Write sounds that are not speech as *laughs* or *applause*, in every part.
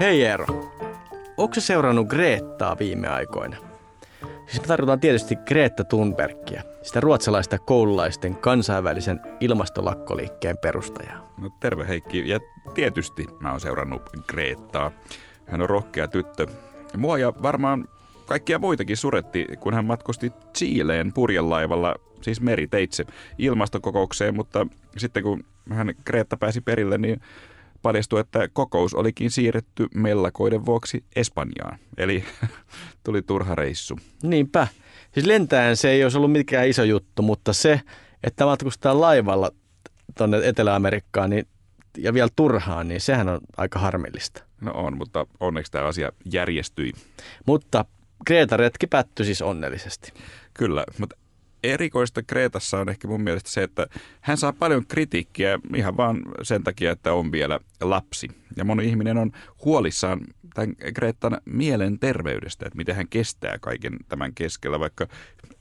Hei Eero, onko se seurannut Greettaa viime aikoina? Siis me tarkoitan tietysti Greta Thunbergia, sitä ruotsalaista koululaisten kansainvälisen ilmastolakkoliikkeen perustajaa. No terve Heikki, ja tietysti mä oon seurannut Greettaa. Hän on rohkea tyttö. Mua ja varmaan kaikkia muitakin suretti, kun hän matkusti Chileen purjelaivalla, siis meriteitse, ilmastokokoukseen, mutta sitten kun hän Greta pääsi perille, niin paljastui, että kokous olikin siirretty mellakoiden vuoksi Espanjaan. Eli *laughs* tuli turha reissu. Niinpä. Siis lentäen se ei olisi ollut mikään iso juttu, mutta se, että matkustaa laivalla tuonne Etelä-Amerikkaan niin, ja vielä turhaan, niin sehän on aika harmillista. No on, mutta onneksi tämä asia järjestyi. Mutta Greta-retki päättyi siis onnellisesti. Kyllä, mutta erikoista Kreetassa on ehkä mun mielestä se, että hän saa paljon kritiikkiä ihan vaan sen takia, että on vielä lapsi. Ja moni ihminen on huolissaan tämän Kreetan mielenterveydestä, että miten hän kestää kaiken tämän keskellä, vaikka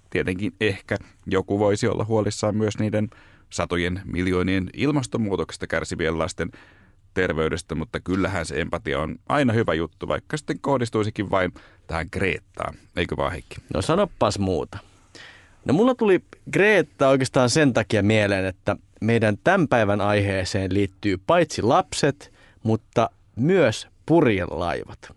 tietenkin ehkä joku voisi olla huolissaan myös niiden satojen miljoonien ilmastonmuutoksesta kärsivien lasten terveydestä, mutta kyllähän se empatia on aina hyvä juttu, vaikka sitten kohdistuisikin vain tähän Kreettaan, eikö vaan Heikki? No sanopas muuta. No mulla tuli Greta oikeastaan sen takia mieleen, että meidän tämän päivän aiheeseen liittyy paitsi lapset, mutta myös purjelaivat.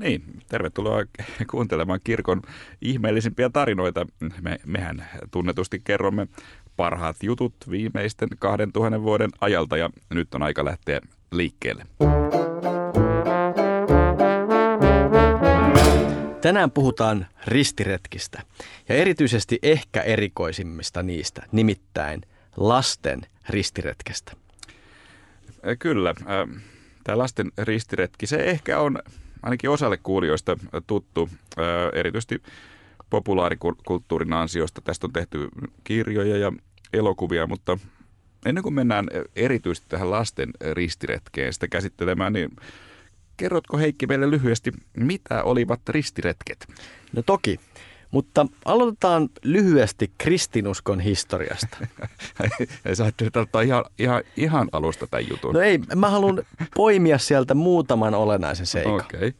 Niin, tervetuloa *laughs* kuuntelemaan kirkon ihmeellisimpiä tarinoita. Me, mehän tunnetusti kerromme parhaat jutut viimeisten 2000 vuoden ajalta ja nyt on aika lähteä liikkeelle. Tänään puhutaan ristiretkistä ja erityisesti ehkä erikoisimmista niistä, nimittäin lasten ristiretkestä. Kyllä, tämä lasten ristiretki, se ehkä on ainakin osalle kuulijoista tuttu, erityisesti populaarikulttuurin ansiosta. Tästä on tehty kirjoja ja elokuvia, mutta ennen kuin mennään erityisesti tähän lasten ristiretkeen sitä käsittelemään, niin kerrotko Heikki meille lyhyesti, mitä olivat ristiretket? No toki, mutta aloitetaan lyhyesti kristinuskon historiasta. *laughs* Sä ottaa ihan, ihan, ihan alusta tämän jutun. No ei, mä haluan poimia sieltä muutaman olennaisen seikan. Okei. Okay.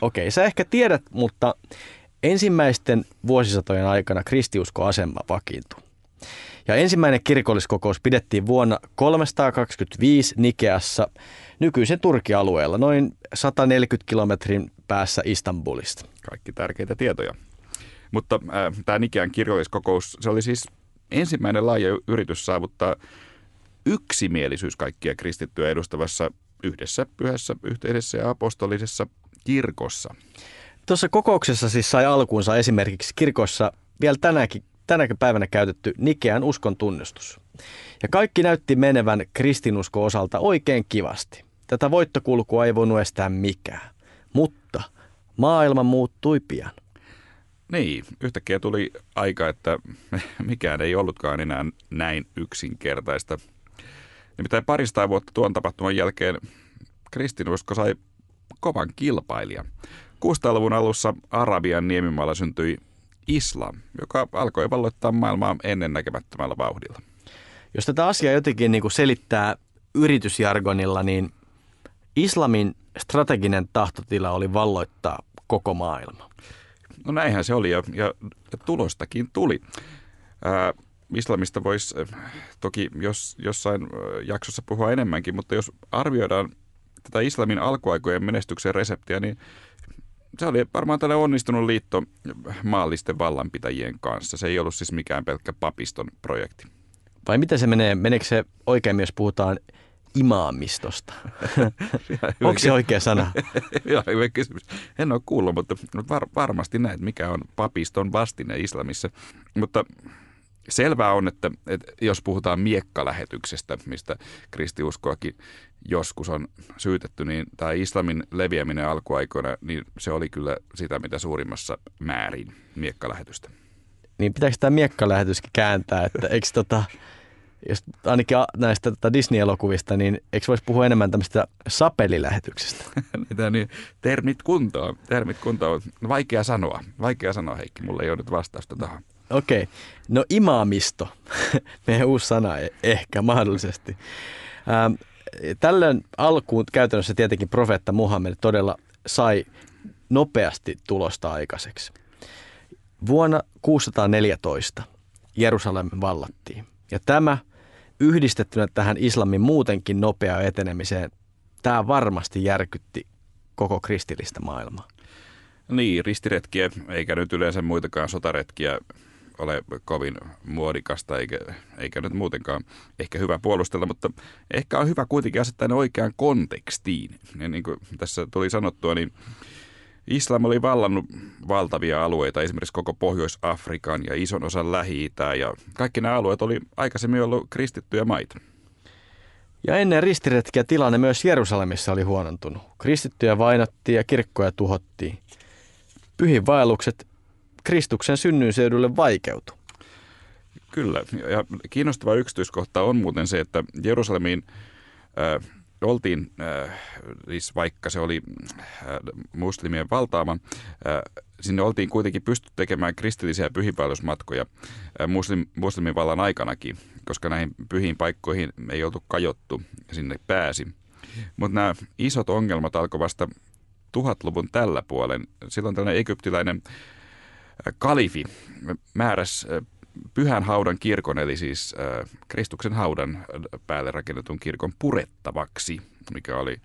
Okei, okay, sä ehkä tiedät, mutta ensimmäisten vuosisatojen aikana kristiuskoasema vakiintui. Ja ensimmäinen kirkolliskokous pidettiin vuonna 325 Nikeassa nykyisen Turkin alueella, noin 140 kilometrin päässä Istanbulista. Kaikki tärkeitä tietoja. Mutta äh, tämä Nikean kirkolliskokous, se oli siis ensimmäinen laaja yritys saavuttaa yksimielisyys kaikkia kristittyjä edustavassa yhdessä, pyhässä, yhteisessä ja apostolisessa kirkossa. Tuossa kokouksessa siis sai alkuunsa esimerkiksi kirkossa vielä tänäkin tänäkin päivänä käytetty Nikean uskon tunnustus. Ja kaikki näytti menevän kristinusko osalta oikein kivasti. Tätä voittokulkua ei voinut estää mikään. Mutta maailma muuttui pian. Niin, yhtäkkiä tuli aika, että *laughs* mikään ei ollutkaan enää näin yksinkertaista. Nimittäin parista vuotta tuon tapahtuman jälkeen kristinusko sai kovan kilpailijan. 600-luvun alussa Arabian niemimaalla syntyi islam, joka alkoi valloittaa maailmaa ennennäkemättömällä vauhdilla. Jos tätä asiaa jotenkin niin kuin selittää yritysjargonilla, niin islamin strateginen tahtotila oli valloittaa koko maailma. No näinhän se oli ja, ja, ja tulostakin tuli. Ää, islamista voisi toki jos, jossain jaksossa puhua enemmänkin, mutta jos arvioidaan tätä islamin alkuaikojen menestyksen reseptiä, niin se oli varmaan tällainen onnistunut liitto maallisten vallanpitäjien kanssa. Se ei ollut siis mikään pelkkä papiston projekti. Vai miten se menee? Meneekö se oikein, jos puhutaan imaamistosta? Onko se oikea sana? Joo, hyvä kysymys. En ole kuullut, mutta var- varmasti näet, mikä on papiston vastine islamissa. Mutta Selvää on, että, että jos puhutaan miekkalähetyksestä, mistä kristiuskoakin joskus on syytetty, niin tämä islamin leviäminen alkuaikoina, niin se oli kyllä sitä, mitä suurimmassa määrin miekkalähetystä. Niin pitääkö tämä miekkalähetyskin kääntää, että eikö tota, jos ainakin näistä tota Disney-elokuvista, niin eikö voisi puhua enemmän tämmöistä sapelilähetyksestä? *laughs* Niitä niin, termit kuntoon, termit kuntoon. Vaikea sanoa, vaikea sanoa Heikki, mulla ei ole nyt vastausta tähän. Okei. Okay. No imaamisto, *laughs* meidän uusi sana e- ehkä mahdollisesti. Ähm, tällöin alkuun käytännössä tietenkin profeetta Muhammed todella sai nopeasti tulosta aikaiseksi. Vuonna 614 Jerusalem vallattiin. Ja tämä yhdistettynä tähän islamin muutenkin nopeaan etenemiseen, tämä varmasti järkytti koko kristillistä maailmaa. Niin, ristiretkiä, eikä nyt yleensä muitakaan sotaretkiä ole kovin muodikasta eikä, eikä nyt muutenkaan ehkä hyvä puolustella, mutta ehkä on hyvä kuitenkin asettaa ne oikeaan kontekstiin. Ja niin kuin tässä tuli sanottua, niin Islam oli vallannut valtavia alueita, esimerkiksi koko Pohjois-Afrikan ja ison osan lähi ja kaikki nämä alueet oli aikaisemmin ollut kristittyjä maita. Ja ennen ristiretkiä tilanne myös Jerusalemissa oli huonontunut. Kristittyjä vainottiin ja kirkkoja tuhottiin. Pyhinvaellukset Kristuksen synnyin seudulle vaikeutu. Kyllä, ja kiinnostava yksityiskohta on muuten se, että Jerusalemiin äh, oltiin, äh, siis vaikka se oli äh, muslimien valtaama, äh, sinne oltiin kuitenkin pystytty tekemään kristillisiä pyhinpäälysmatkoja äh, muslim, muslimin vallan aikanakin, koska näihin pyhiin paikkoihin ei oltu kajottu, sinne pääsi. Mutta nämä isot ongelmat alkoi vasta tuhatluvun tällä puolen. Silloin tällainen egyptiläinen kalifi määräsi pyhän haudan kirkon, eli siis Kristuksen haudan päälle rakennetun kirkon purettavaksi, mikä oli,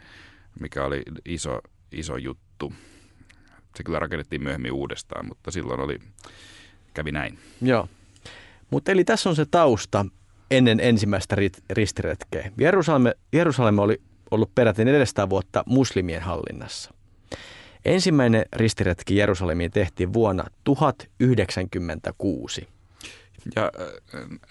mikä oli iso, iso juttu. Se kyllä rakennettiin myöhemmin uudestaan, mutta silloin oli, kävi näin. Joo. Mutta eli tässä on se tausta ennen ensimmäistä ristiretkeä. Jerusalem, Jerusalem oli ollut peräti 400 vuotta muslimien hallinnassa. Ensimmäinen ristiretki Jerusalemiin tehtiin vuonna 1096. Ja äh,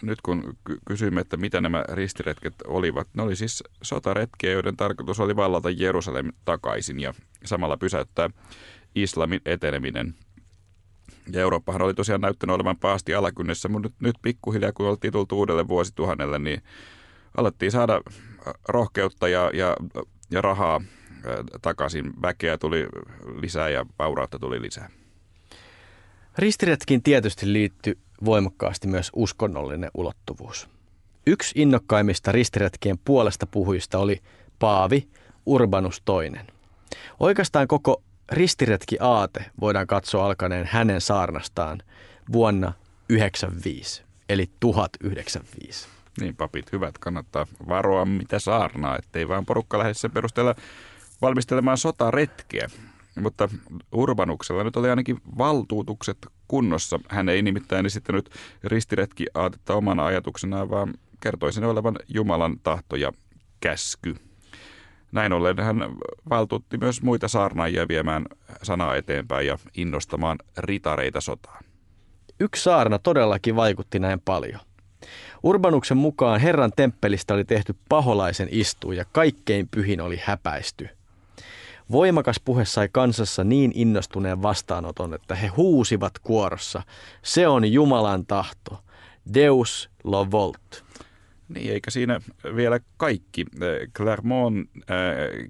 nyt kun kysyimme, että mitä nämä ristiretket olivat, ne oli siis sotaretkiä, joiden tarkoitus oli vallata Jerusalem takaisin ja samalla pysäyttää islamin eteneminen. Ja Eurooppahan oli tosiaan näyttänyt olevan paasti alakynnessä, mutta nyt, nyt pikkuhiljaa, kun oltiin tultu uudelle vuosituhannelle, niin alettiin saada rohkeutta ja, ja, ja rahaa takaisin. Väkeä tuli lisää ja vaurautta tuli lisää. Ristiretkiin tietysti liittyy voimakkaasti myös uskonnollinen ulottuvuus. Yksi innokkaimmista ristiretkien puolesta puhuista oli Paavi Urbanus II. Oikeastaan koko ristiretki aate voidaan katsoa alkaneen hänen saarnastaan vuonna 95, eli 1095. Niin, papit hyvät, kannattaa varoa mitä saarnaa, ettei vaan porukka lähde sen perusteella valmistelemaan sotaretkeä. Mutta Urbanuksella nyt oli ainakin valtuutukset kunnossa. Hän ei nimittäin esittänyt ristiretki aatetta omana ajatuksenaan, vaan kertoi sen olevan Jumalan tahto ja käsky. Näin ollen hän valtuutti myös muita saarnaajia viemään sanaa eteenpäin ja innostamaan ritareita sotaan. Yksi saarna todellakin vaikutti näin paljon. Urbanuksen mukaan Herran temppelistä oli tehty paholaisen istu ja kaikkein pyhin oli häpäisty. Voimakas puhe sai kansassa niin innostuneen vastaanoton, että he huusivat kuorossa, se on Jumalan tahto, Deus lo volt. Niin, eikä siinä vielä kaikki. Clermont äh,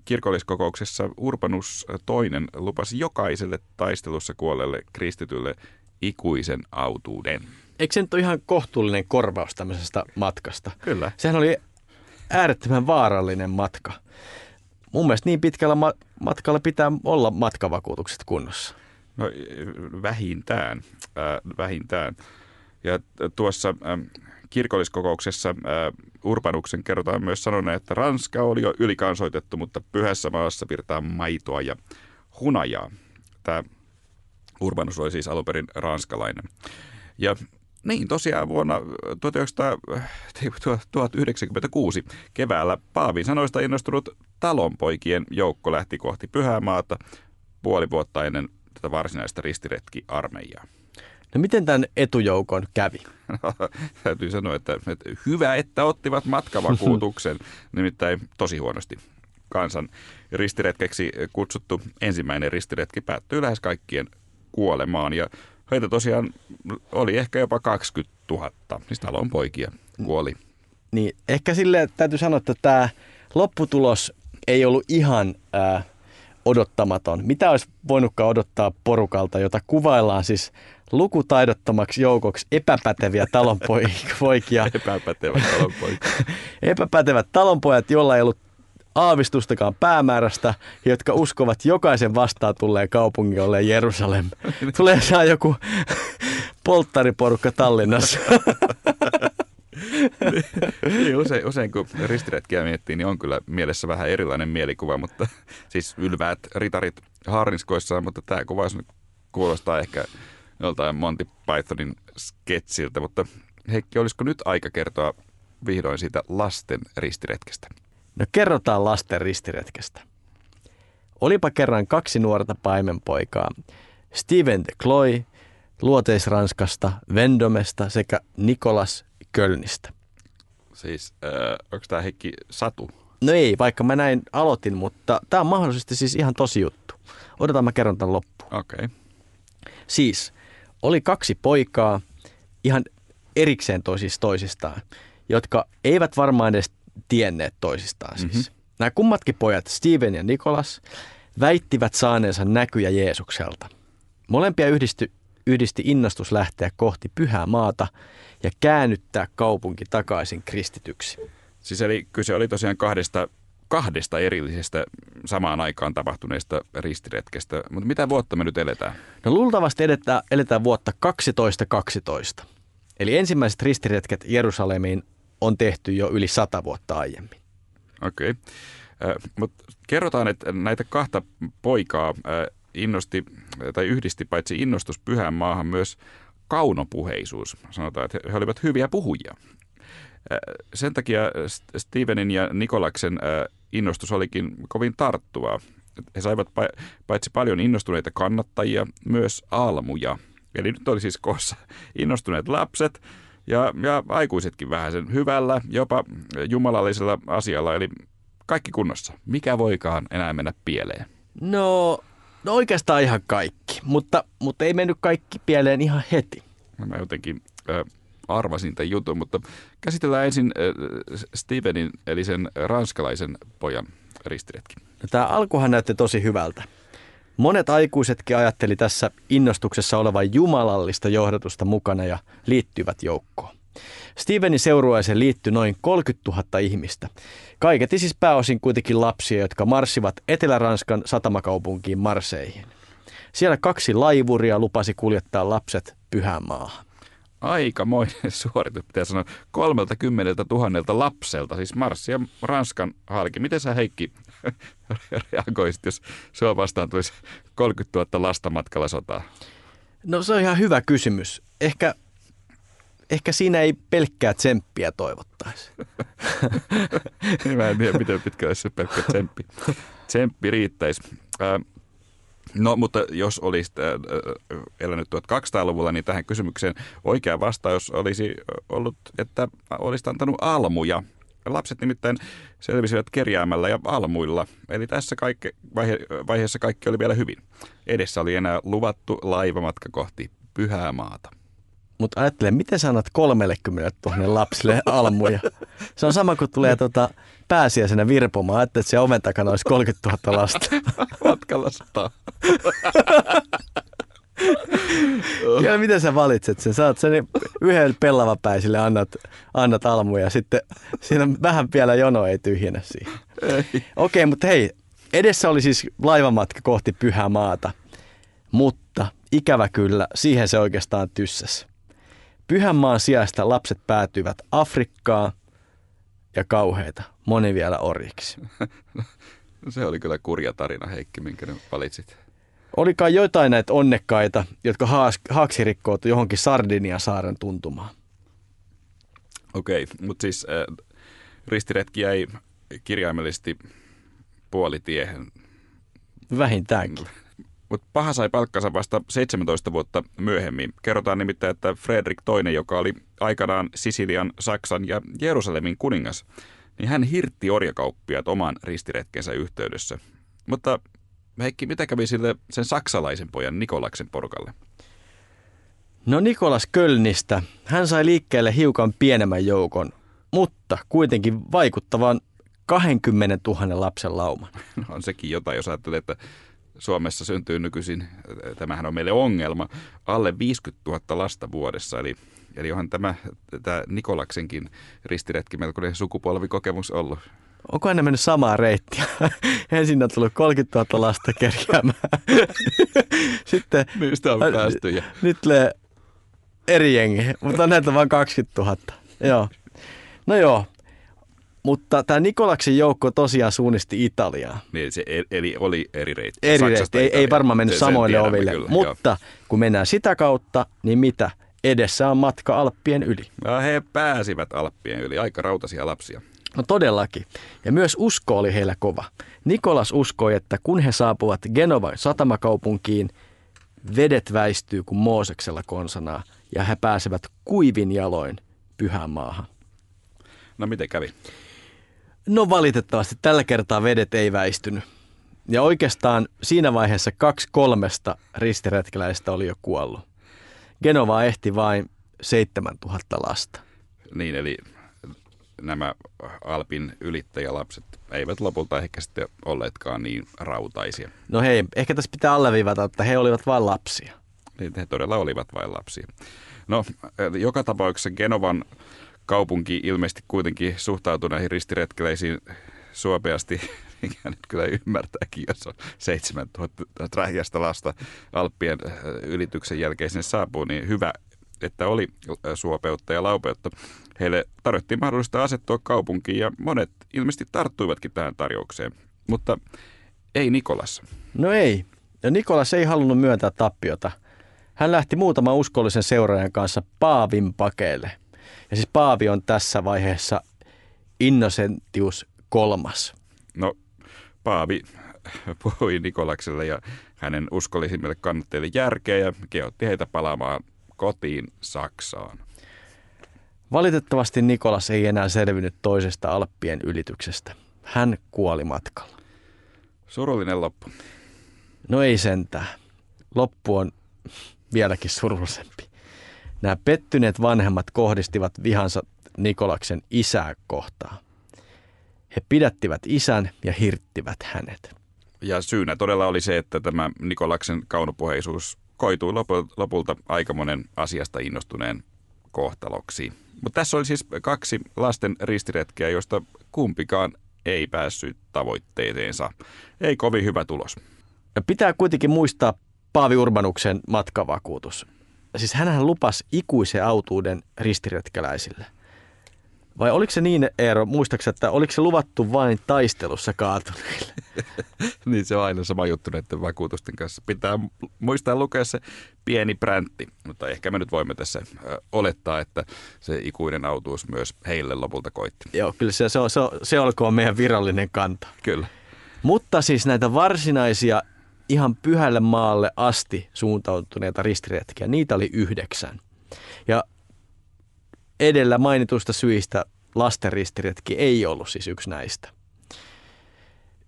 kirkolliskokouksessa Urbanus toinen lupasi jokaiselle taistelussa kuolleelle kristitylle ikuisen autuuden. Eikö se nyt ole ihan kohtuullinen korvaus tämmöisestä matkasta? Kyllä. Sehän oli äärettömän vaarallinen matka mun mielestä niin pitkällä ma- matkalla pitää olla matkavakuutukset kunnossa. No vähintään, äh, vähintään. Ja tuossa äh, kirkolliskokouksessa äh, Urbanuksen kerrotaan myös sanoneen, että Ranska oli jo ylikansoitettu, mutta pyhässä maassa virtaa maitoa ja hunajaa. Tämä Urbanus oli siis alun perin ranskalainen. Ja niin, tosiaan vuonna 1996 keväällä Paavin sanoista innostunut talonpoikien joukko lähti kohti Pyhää maata puoli vuotta ennen tätä varsinaista ristiretki-armeijaa. No miten tämän etujoukon kävi? No, *laughs* täytyy sanoa, että, että hyvä, että ottivat matkavakuutuksen, *laughs* nimittäin tosi huonosti. Kansan ristiretkeksi kutsuttu ensimmäinen ristiretki päättyi lähes kaikkien kuolemaan ja heitä tosiaan oli ehkä jopa 20 000, siis talon poikia kuoli. Niin, ehkä sille täytyy sanoa, että tämä lopputulos ei ollut ihan ää, odottamaton. Mitä olisi voinutkaan odottaa porukalta, jota kuvaillaan siis lukutaidottomaksi joukoksi epäpäteviä talonpoikia. *laughs* Epäpätevät talonpoikia. *laughs* Epäpätevät talonpojat, joilla ei ollut aavistustakaan päämäärästä, jotka uskovat jokaisen vastaan tulleen kaupungin olleen Jerusalem. *laughs* Tulee saa joku polttariporukka Tallinnassa. niin, usein, usein kun ristiretkiä miettii, niin on kyllä mielessä vähän erilainen mielikuva, mutta siis ylväät ritarit harniskoissaan, mutta tämä kuvaus kuulostaa ehkä joltain Monty Pythonin sketsiltä, mutta Heikki, olisiko nyt aika kertoa vihdoin siitä lasten ristiretkestä? No kerrotaan lasten ristiretkestä. Olipa kerran kaksi nuorta paimenpoikaa, Steven de Cloy Luoteisranskasta, Vendomesta sekä Nikolas Kölnistä. Siis, äh, onko tämä Heikki Satu? No ei, vaikka mä näin aloitin, mutta tämä on mahdollisesti siis ihan tosi juttu. Odotan mä kerron tämän loppuun. Okei. Okay. Siis, oli kaksi poikaa, ihan erikseen toisista toisistaan, jotka eivät varmaan edes tienneet toisistaan siis. Mm-hmm. Nämä kummatkin pojat, Steven ja Nikolas, väittivät saaneensa näkyjä Jeesukselta. Molempia yhdisty, yhdisti innostus lähteä kohti pyhää maata ja käännyttää kaupunki takaisin kristityksi. Siis eli kyse oli tosiaan kahdesta, kahdesta erillisestä samaan aikaan tapahtuneesta ristiretkestä. Mutta mitä vuotta me nyt eletään? No luultavasti edetään, eletään vuotta 1212. Eli ensimmäiset ristiretket Jerusalemiin on tehty jo yli sata vuotta aiemmin. Okei. Okay. Mutta kerrotaan, että näitä kahta poikaa innosti tai yhdisti paitsi innostus pyhään maahan myös kaunopuheisuus. Sanotaan, että he olivat hyviä puhujia. Sen takia Stevenin ja Nikolaksen innostus olikin kovin tarttuvaa. He saivat paitsi paljon innostuneita kannattajia, myös almuja. Eli nyt oli siis koossa innostuneet lapset ja, ja aikuisetkin vähän sen hyvällä, jopa jumalallisella asialla. Eli kaikki kunnossa. Mikä voikaan enää mennä pieleen? No No oikeastaan ihan kaikki, mutta, mutta ei mennyt kaikki pieleen ihan heti. No mä jotenkin äh, arvasin tämän jutun, mutta käsitellään ensin äh, Stevenin, eli sen ranskalaisen pojan ristiretki. No, tämä alkuhan näytti tosi hyvältä. Monet aikuisetkin ajatteli tässä innostuksessa olevan jumalallista johdatusta mukana ja liittyvät joukkoon. Stevenin seurueeseen liittyi noin 30 000 ihmistä. Kaiketi siis pääosin kuitenkin lapsia, jotka marssivat Etelä-Ranskan satamakaupunkiin Marseihin. Siellä kaksi laivuria lupasi kuljettaa lapset pyhään maahan. Aikamoinen *laughs* suoritus, pitää sanoa, kolmelta kymmeneltä tuhannelta lapselta, siis Marssi ja Ranskan halki. Miten sä Heikki *laughs* reagoisit, jos sua vastaan tulisi 30 000 lasta matkalla sotaa? No se on ihan hyvä kysymys. Ehkä ehkä siinä ei pelkkää tsemppiä toivottaisi. *laughs* Mä en tiedä, miten pitkälle se pelkkä tsemppi. Tsemppi riittäisi. No, mutta jos olisit elänyt 1200-luvulla, niin tähän kysymykseen oikea vastaus olisi ollut, että olisit antanut almuja. Lapset nimittäin selvisivät kerjäämällä ja almuilla. Eli tässä kaikke, vaihe, vaiheessa kaikki oli vielä hyvin. Edessä oli enää luvattu laivamatka kohti pyhää maata. Mutta ajattele, miten sä annat 30 000 lapsille almuja? Se on sama kuin tulee tota, pääsiäisenä virpomaan, että se oven takana olisi 30 000 lasta. *laughs* Matkalla sata. *laughs* ja miten sä valitset sen? Saat sen yhden pellavapäisille annat, annat almuja ja sitten siinä vähän vielä jono ei tyhjennä siihen. Okei, okay, mutta hei, edessä oli siis laivamatka kohti pyhää maata, mutta ikävä kyllä, siihen se oikeastaan tyssäsi. Pyhänmaan sijasta lapset päätyivät Afrikkaan ja kauheita, moni vielä orjiksi. *laughs* Se oli kyllä kurja tarina, Heikki, minkä nyt valitsit. Olikaan jotain näitä onnekkaita, jotka haas, haaksirikkoot johonkin Sardinian saaren tuntumaan. Okei, okay, mutta siis äh, ristiretki jäi kirjaimellisesti puolitiehen. Vähintäänkin. Mutta paha sai palkkansa vasta 17 vuotta myöhemmin. Kerrotaan nimittäin, että Fredrik II, joka oli aikanaan Sisilian, Saksan ja Jerusalemin kuningas, niin hän hirtti orjakauppiaat oman ristiretkensä yhteydessä. Mutta Heikki, mitä kävi sille sen saksalaisen pojan Nikolaksen porukalle? No Nikolas Kölnistä. Hän sai liikkeelle hiukan pienemmän joukon, mutta kuitenkin vaikuttavan 20 000 lapsen lauman. *laughs* No on sekin jotain, jos ajattelee, että Suomessa syntyy nykyisin, tämähän on meille ongelma, alle 50 000 lasta vuodessa. Eli, eli onhan tämä, tämä Nikolaksenkin ristiretki melkoinen sukupolvikokemus ollut. Onko ne mennyt samaa reittiä? *laughs* Ensin on tullut 30 000 lasta kerjäämään. *laughs* Sitten Niistä on päästy. Ja... nyt tulee eri jengi, mutta näitä vain 20 000. Joo. No joo, mutta tämä Nikolaksen joukko tosiaan suunnisti Italiaa. Niin, se e- eli oli eri reitti. Eri Saksasta reitti, ei, ei varmaan mennyt Se- samoille oville, kyllä, mutta joo. kun mennään sitä kautta, niin mitä? Edessä on matka Alppien yli. Ja he pääsivät Alppien yli, aika rautaisia lapsia. No todellakin. Ja myös usko oli heillä kova. Nikolas uskoi, että kun he saapuvat Genovan satamakaupunkiin, vedet väistyy kuin Mooseksella konsanaa ja he pääsevät kuivin jaloin pyhään maahan. No miten kävi? No valitettavasti tällä kertaa vedet ei väistynyt. Ja oikeastaan siinä vaiheessa kaksi kolmesta ristiretkeläistä oli jo kuollut. Genova ehti vain 7000 lasta. Niin, eli nämä Alpin ylittäjälapset eivät lopulta ehkä sitten olleetkaan niin rautaisia. No hei, ehkä tässä pitää alleviivata, että he olivat vain lapsia. Niin he todella olivat vain lapsia. No, eh, joka tapauksessa Genovan kaupunki ilmeisesti kuitenkin suhtautui näihin ristiretkeleisiin suopeasti, *laughs* mikä nyt kyllä ymmärtääkin, jos on 7000 rähjästä lasta Alppien eh, ylityksen jälkeen sinne saapuu, niin hyvä, että oli eh, suopeutta ja laupeutta. Heille tarjottiin mahdollista asettua kaupunkiin ja monet ilmeisesti tarttuivatkin tähän tarjoukseen, mutta ei Nikolas. No ei. Ja Nikolas ei halunnut myöntää tappiota. Hän lähti muutaman uskollisen seuraajan kanssa Paavin pakeille. Ja siis Paavi on tässä vaiheessa Innocentius kolmas. No, Paavi puhui Nikolakselle ja hänen uskollisimmille kannattajille järkeä ja kehotti heitä palaamaan kotiin Saksaan. Valitettavasti Nikolas ei enää selvinnyt toisesta Alppien ylityksestä. Hän kuoli matkalla. Surullinen loppu. No ei sentään. Loppu on vieläkin surullisempi. Nämä pettyneet vanhemmat kohdistivat vihansa Nikolaksen isää kohtaan. He pidättivät isän ja hirttivät hänet. Ja syynä todella oli se, että tämä Nikolaksen kaunopuheisuus koitui lopu- lopulta aika monen asiasta innostuneen kohtaloksi. Mutta tässä oli siis kaksi lasten ristiretkeä, joista kumpikaan ei päässyt tavoitteeseensa. Ei kovin hyvä tulos. Pitää kuitenkin muistaa Paavi Urbanuksen matkavakuutus. Siis hänhän lupasi ikuisen autuuden ristiretkeläisille. Vai oliko se niin, Eero, muistaakseni, että oliko se luvattu vain taistelussa kaatuneille? *laughs* niin se on aina sama juttu näiden vakuutusten kanssa. Pitää muistaa lukea se pieni präntti, mutta ehkä me nyt voimme tässä olettaa, että se ikuinen autuus myös heille lopulta koitti. Joo, kyllä se, se, se, se olkoon meidän virallinen kanta. Kyllä. Mutta siis näitä varsinaisia ihan pyhälle maalle asti suuntautuneita ristiretkiä, niitä oli yhdeksän. Ja edellä mainituista syistä lasten ristiretki ei ollut siis yksi näistä.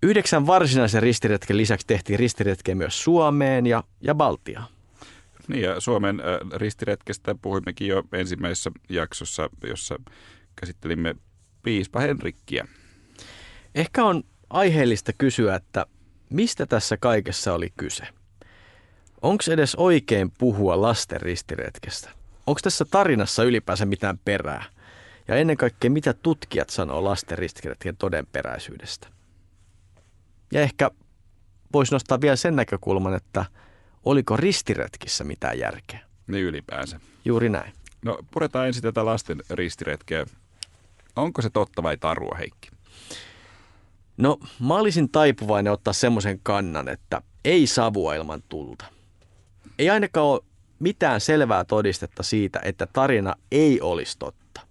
Yhdeksän varsinaisen ristiretken lisäksi tehtiin ristiretkiä myös Suomeen ja, ja Baltiaan. Niin ja Suomen ö, ristiretkestä puhuimmekin jo ensimmäisessä jaksossa, jossa käsittelimme piispa Henrikkiä. Ehkä on aiheellista kysyä, että mistä tässä kaikessa oli kyse? Onko edes oikein puhua lasten ristiretkestä? Onko tässä tarinassa ylipäänsä mitään perää? Ja ennen kaikkea, mitä tutkijat sanoo lasten ristiretken todenperäisyydestä? Ja ehkä voisi nostaa vielä sen näkökulman, että oliko ristiretkissä mitään järkeä? Niin ylipäänsä. Juuri näin. No puretaan ensin tätä lasten ristiretkeä. Onko se totta vai tarua, Heikki? No, mä olisin taipuvainen ottaa semmoisen kannan, että ei savua ilman tulta. Ei ainakaan ole mitään selvää todistetta siitä, että tarina ei olisi totta.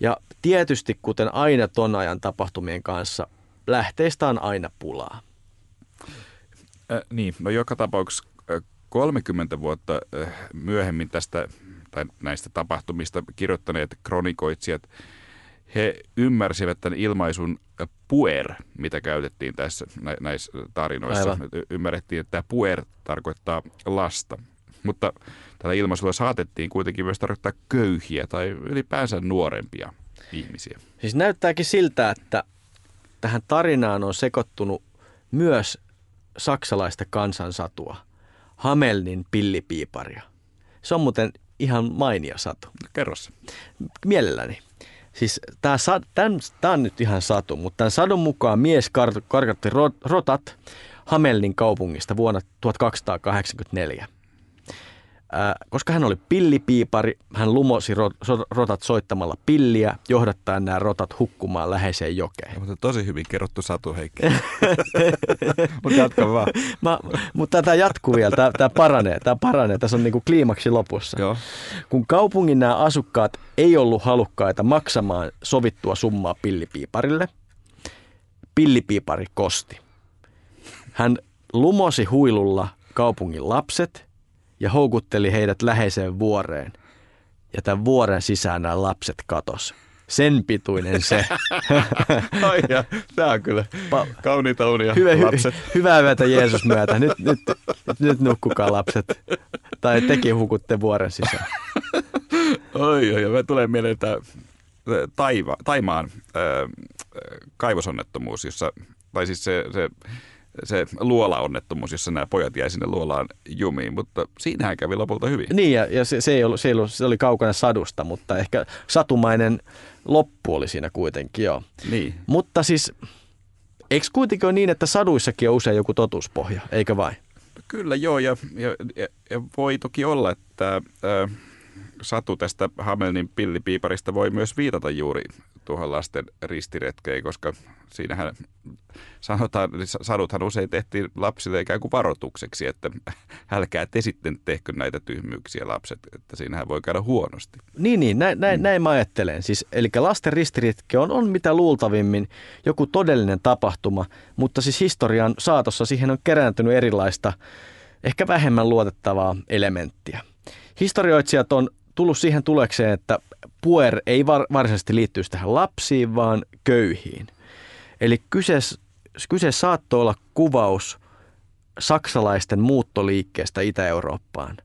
Ja tietysti, kuten aina ton ajan tapahtumien kanssa, lähteistä on aina pulaa. Äh, niin, no joka tapauksessa äh, 30 vuotta myöhemmin tästä tai näistä tapahtumista kirjoittaneet kronikoitsijat, he ymmärsivät tämän ilmaisun puer, mitä käytettiin tässä nä- näissä tarinoissa. Aivan. Ymmärrettiin, että tämä puer tarkoittaa lasta. Mutta tällä ilmaisulla saatettiin kuitenkin myös tarkoittaa köyhiä tai ylipäänsä nuorempia ihmisiä. Siis näyttääkin siltä, että tähän tarinaan on sekoittunut myös saksalaista kansansatua, Hamelnin pillipiiparia. Se on muuten ihan mainio satu. Kerro se. Mielelläni. Siis tämä on nyt ihan satu, mutta tämän sadun mukaan mies kar- karkatti rotat Hamelin kaupungista vuonna 1284. Koska hän oli pillipiipari, hän lumosi rotat soittamalla pilliä, johdattaen nämä rotat hukkumaan läheiseen jokeen. Ja, mutta tosi hyvin kerrottu Satu Heikki. *laughs* mutta jatka vaan. *laughs* Mä, mutta tämä jatkuu vielä, tämä, tämä paranee, tämä paranee. Tässä on niin kuin kliimaksi lopussa. Joo. Kun kaupungin nämä asukkaat ei ollut halukkaita maksamaan sovittua summaa pillipiiparille, pillipiipari kosti. Hän lumosi huilulla kaupungin lapset – ja houkutteli heidät läheiseen vuoreen. Ja tämän vuoren sisään nämä lapset katos. Sen pituinen se. *laughs* Ai ja, tämä on kyllä pa- kauniita unia hyvä, lapset. Hy- hyvää yötä Jeesus myötä. Nyt, nyt, nyt, nyt nukkukaa lapset. Tai tekin hukutte vuoren sisään. oi, oi, me tulee mieleen tämä Taiva, Taimaan äh, kaivosonnettomuus, jossa, tai siis se, se se luola-onnettomuus, jossa nämä pojat jäi sinne luolaan jumiin, mutta siinähän kävi lopulta hyvin. Niin, ja, ja se, se, ei ollut, se, ei ollut, se oli kaukana sadusta, mutta ehkä satumainen loppu oli siinä kuitenkin, joo. Niin. Mutta siis, eikö kuitenkin ole niin, että saduissakin on usein joku totuuspohja, eikö vain? Kyllä joo, ja, ja, ja, ja voi toki olla, että... Äh, Satu tästä Hamelnin pillipiiparista voi myös viitata juuri tuohon lasten ristiretkeen, koska siinähän sanotaan, saduthan usein tehtiin lapsille ikään kuin varoitukseksi, että *laughs* älkää te sitten tehkö näitä tyhmyyksiä lapset, että siinähän voi käydä huonosti. Niin, niin näin, näin, mm. näin mä ajattelen. Siis, eli lasten ristiretke on, on mitä luultavimmin joku todellinen tapahtuma, mutta siis historian saatossa siihen on kerääntynyt erilaista, ehkä vähemmän luotettavaa elementtiä. Historioitsijat on tullut siihen tulekseen, että puer ei var- varsinaisesti liittyisi tähän lapsiin, vaan köyhiin. Eli kyse, kyse saattoi olla kuvaus saksalaisten muuttoliikkeestä Itä-Eurooppaan,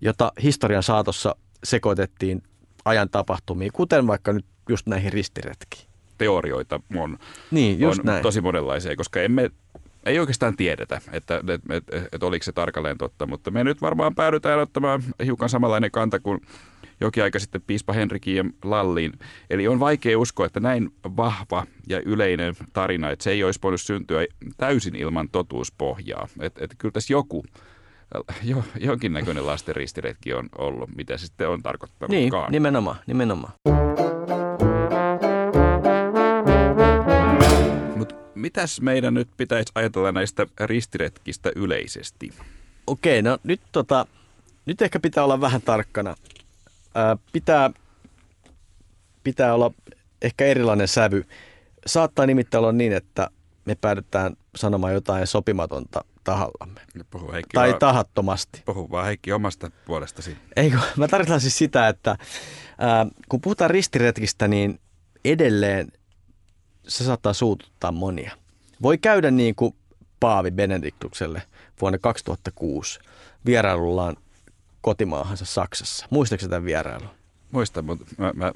jota historian saatossa sekoitettiin ajan tapahtumiin, kuten vaikka nyt just näihin ristiretkiin. Teorioita on, niin, just on näin. tosi monenlaisia, koska emme ei oikeastaan tiedetä, että, että, että, että oliko se tarkalleen totta, mutta me nyt varmaan päädytään ottamaan hiukan samanlainen kanta kuin jokin aika sitten piispa Henrikin ja Lalliin. Eli on vaikea uskoa, että näin vahva ja yleinen tarina, että se ei olisi voinut syntyä täysin ilman totuuspohjaa. Että että kyllä tässä joku, jo, jonkinnäköinen lasten ristiretki on ollut, mitä se sitten on tarkoittanut. Niin, nimenomaan, nimenomaan. mitäs meidän nyt pitäisi ajatella näistä ristiretkistä yleisesti? Okei, no nyt, tota, nyt ehkä pitää olla vähän tarkkana. Ää, pitää, pitää olla ehkä erilainen sävy. Saattaa nimittäin olla niin, että me päädytään sanomaan jotain sopimatonta tahallamme. Puhu Heikki tai vaan, tahattomasti. Puhu vaan Heikki omasta puolestasi. Eikö, mä tarkoitan siis sitä, että ää, kun puhutaan ristiretkistä, niin edelleen se saattaa suututtaa monia. Voi käydä niin kuin Paavi Benediktukselle vuonna 2006 vierailullaan kotimaahansa Saksassa. Muistatko tämän vierailun? Muistan, mutta mä, mä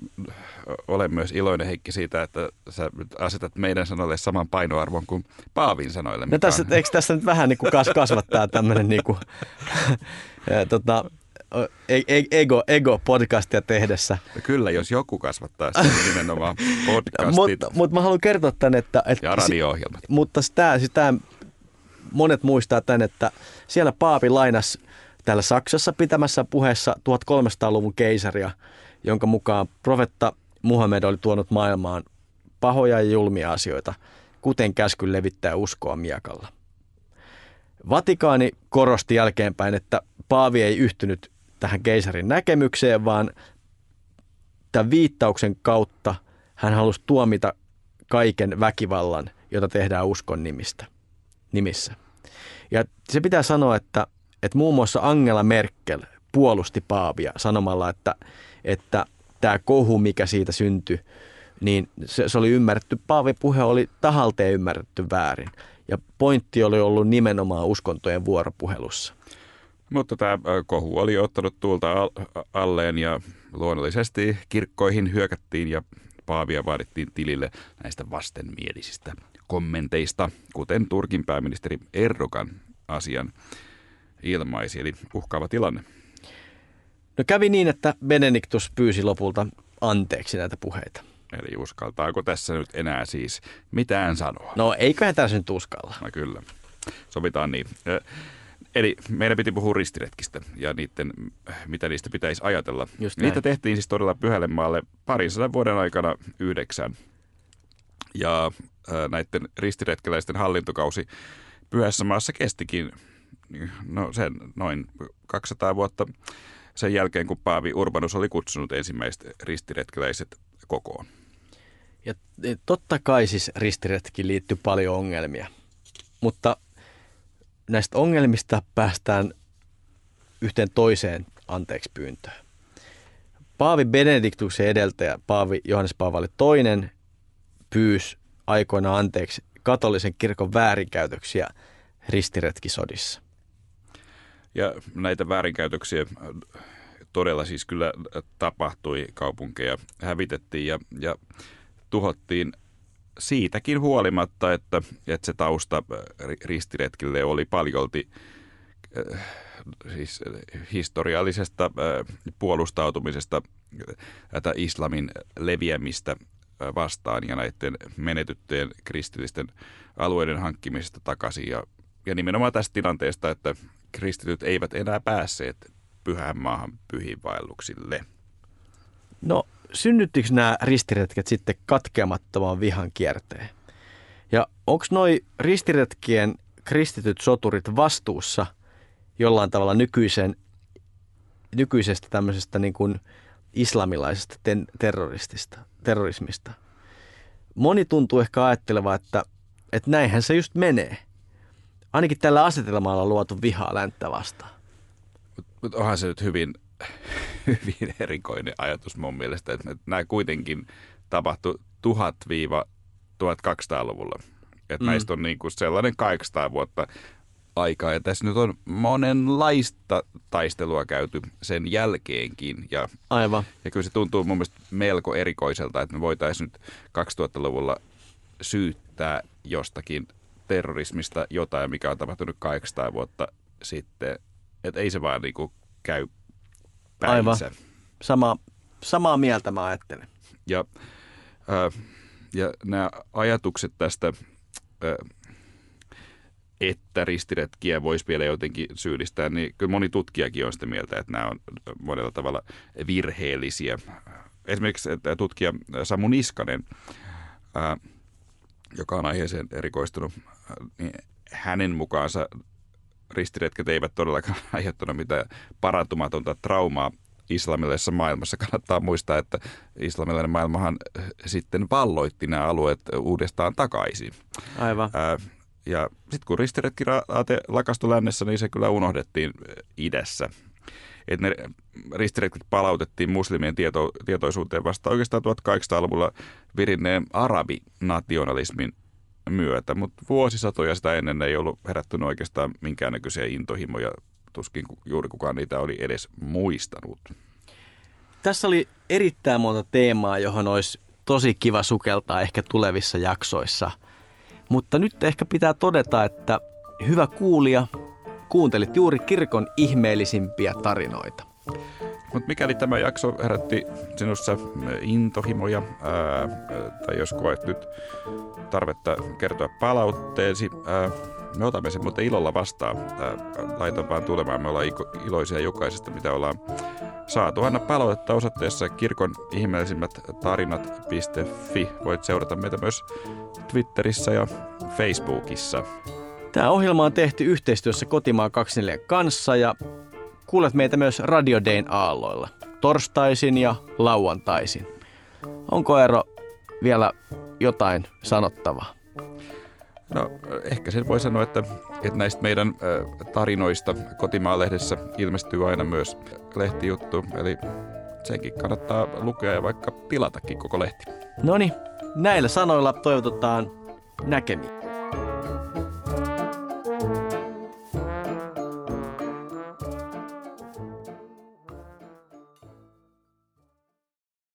olen myös iloinen Heikki siitä, että sä asetat meidän sanoille saman painoarvon kuin Paavin sanoille. No tässä, eikö tässä nyt vähän niin kuin kas, kasvattaa tämmöinen niin kuin, *laughs* tota, E-, e-, ego, ego podcastia tehdessä. Kyllä, jos joku kasvattaa sen nimenomaan *laughs* podcastit. mutta mut mä haluan kertoa tämän, että... että ja radio-ohjelmat. Si, mutta tämä, siis tämä, monet muistaa tämän, että siellä Paapi lainas täällä Saksassa pitämässä puheessa 1300-luvun keisaria, jonka mukaan profetta Muhammed oli tuonut maailmaan pahoja ja julmia asioita, kuten käsky levittää uskoa miekalla. Vatikaani korosti jälkeenpäin, että Paavi ei yhtynyt tähän keisarin näkemykseen, vaan tämän viittauksen kautta hän halusi tuomita kaiken väkivallan, jota tehdään uskon nimistä, nimissä. Ja se pitää sanoa, että, että muun muassa Angela Merkel puolusti Paavia sanomalla, että, että tämä kohu, mikä siitä syntyi, niin se, se oli ymmärretty, Paavin puhe oli tahalteen ymmärretty väärin. Ja pointti oli ollut nimenomaan uskontojen vuoropuhelussa. Mutta tämä kohu oli ottanut tuulta alleen ja luonnollisesti kirkkoihin hyökättiin ja Paavia vaadittiin tilille näistä vastenmielisistä kommenteista, kuten Turkin pääministeri Erdogan asian ilmaisi, eli uhkaava tilanne. No kävi niin, että Benediktus pyysi lopulta anteeksi näitä puheita. Eli uskaltaako tässä nyt enää siis mitään sanoa? No eiköhän tässä nyt uskalla. No kyllä, sovitaan niin. Eli meidän piti puhua ristiretkistä ja niiden, mitä niistä pitäisi ajatella. Just Niitä näin. tehtiin siis todella Pyhälle maalle parin sadan vuoden aikana yhdeksän. Ja näiden ristiretkeläisten hallintokausi Pyhässä maassa kestikin no sen noin 200 vuotta sen jälkeen, kun Paavi Urbanus oli kutsunut ensimmäiset ristiretkeläiset kokoon. Ja totta kai siis ristiretkiin liittyy paljon ongelmia, mutta näistä ongelmista päästään yhteen toiseen anteeksi pyyntöön. Paavi Benediktuksen edeltäjä, Paavi Johannes Paavali II, pyysi aikoina anteeksi katolisen kirkon väärinkäytöksiä ristiretkisodissa. Ja näitä väärinkäytöksiä äh, todella siis kyllä tapahtui, kaupunkeja hävitettiin ja, ja tuhottiin siitäkin huolimatta, että, että se tausta äh, ristiretkille oli paljolti äh, siis historiallisesta äh, puolustautumisesta äh, tätä islamin leviämistä äh, vastaan ja näiden menetyttyjen kristillisten alueiden hankkimisesta takaisin. Ja, ja nimenomaan tästä tilanteesta, että kristityt eivät enää päässeet pyhään maahan pyhiinvaelluksille. No synnyttikö nämä ristiretket sitten katkeamattoman vihan kierteen? Ja onko noi ristiretkien kristityt soturit vastuussa jollain tavalla nykyisen, nykyisestä tämmöisestä niin kuin islamilaisesta ten, terroristista, terrorismista? Moni tuntuu ehkä ajattelevan, että, että näinhän se just menee. Ainakin tällä asetelmalla luotu vihaa länttä vastaan. Mutta onhan se nyt hyvin, *laughs* hyvin erikoinen ajatus mun mielestä, että nämä kuitenkin tapahtui 1000-1200-luvulla. Että mm. näistä on niin kuin sellainen 800 vuotta aikaa. Ja tässä nyt on monenlaista taistelua käyty sen jälkeenkin. Ja, Aivan. ja kyllä se tuntuu mun mielestä melko erikoiselta, että me voitaisiin nyt 2000-luvulla syyttää jostakin terrorismista jotain, mikä on tapahtunut 800 vuotta sitten. Että ei se vaan niinku käy päinsä. Aivan. Sama, samaa mieltä mä ajattelen. Ja, äh, ja nämä ajatukset tästä, äh, että ristiretkiä voisi vielä jotenkin syyllistää, niin kyllä moni tutkijakin on sitä mieltä, että nämä on monella tavalla virheellisiä. Esimerkiksi tutkija Samu Niskanen, äh, joka on aiheeseen erikoistunut, niin hänen mukaansa ristiretket eivät todellakaan *laughs* aiheuttanut mitään parantumatonta traumaa islamilaisessa maailmassa. Kannattaa muistaa, että islamilainen maailmahan sitten valloitti nämä alueet uudestaan takaisin. Aivan. Ää, ja sitten kun ristiretki lakastui lännessä, niin se kyllä unohdettiin idässä. Et ne ristiretket palautettiin muslimien tieto, tietoisuuteen vasta oikeastaan 1800-luvulla virinneen arabinationalismin myötä, mutta vuosisatoja sitä ennen ei ollut herättynyt oikeastaan minkäännäköisiä intohimoja. Tuskin juuri kukaan niitä oli edes muistanut. Tässä oli erittäin monta teemaa, johon olisi tosi kiva sukeltaa ehkä tulevissa jaksoissa. Mutta nyt ehkä pitää todeta, että hyvä kuulija, kuuntelit juuri kirkon ihmeellisimpiä tarinoita. Mutta mikäli tämä jakso herätti sinussa intohimoja, ää, tai jos koet nyt tarvetta kertoa palautteesi, ää, me otamme sen muuten ilolla vastaan. Laita vaan tulemaan, me ollaan iloisia jokaisesta, mitä ollaan saatu. Anna palautetta osoitteessa kirkon ihmeellisimmät tarinat.fi. Voit seurata meitä myös Twitterissä ja Facebookissa. Tämä ohjelma on tehty yhteistyössä Kotimaan 24 kanssa ja kuulet meitä myös Radio Dayn aalloilla, torstaisin ja lauantaisin. Onko Eero vielä jotain sanottavaa? No ehkä sen voi sanoa, että, että näistä meidän tarinoista Kotimaan-lehdessä ilmestyy aina myös lehtijuttu, eli senkin kannattaa lukea ja vaikka tilatakin koko lehti. No niin, näillä sanoilla toivotetaan näkemiin.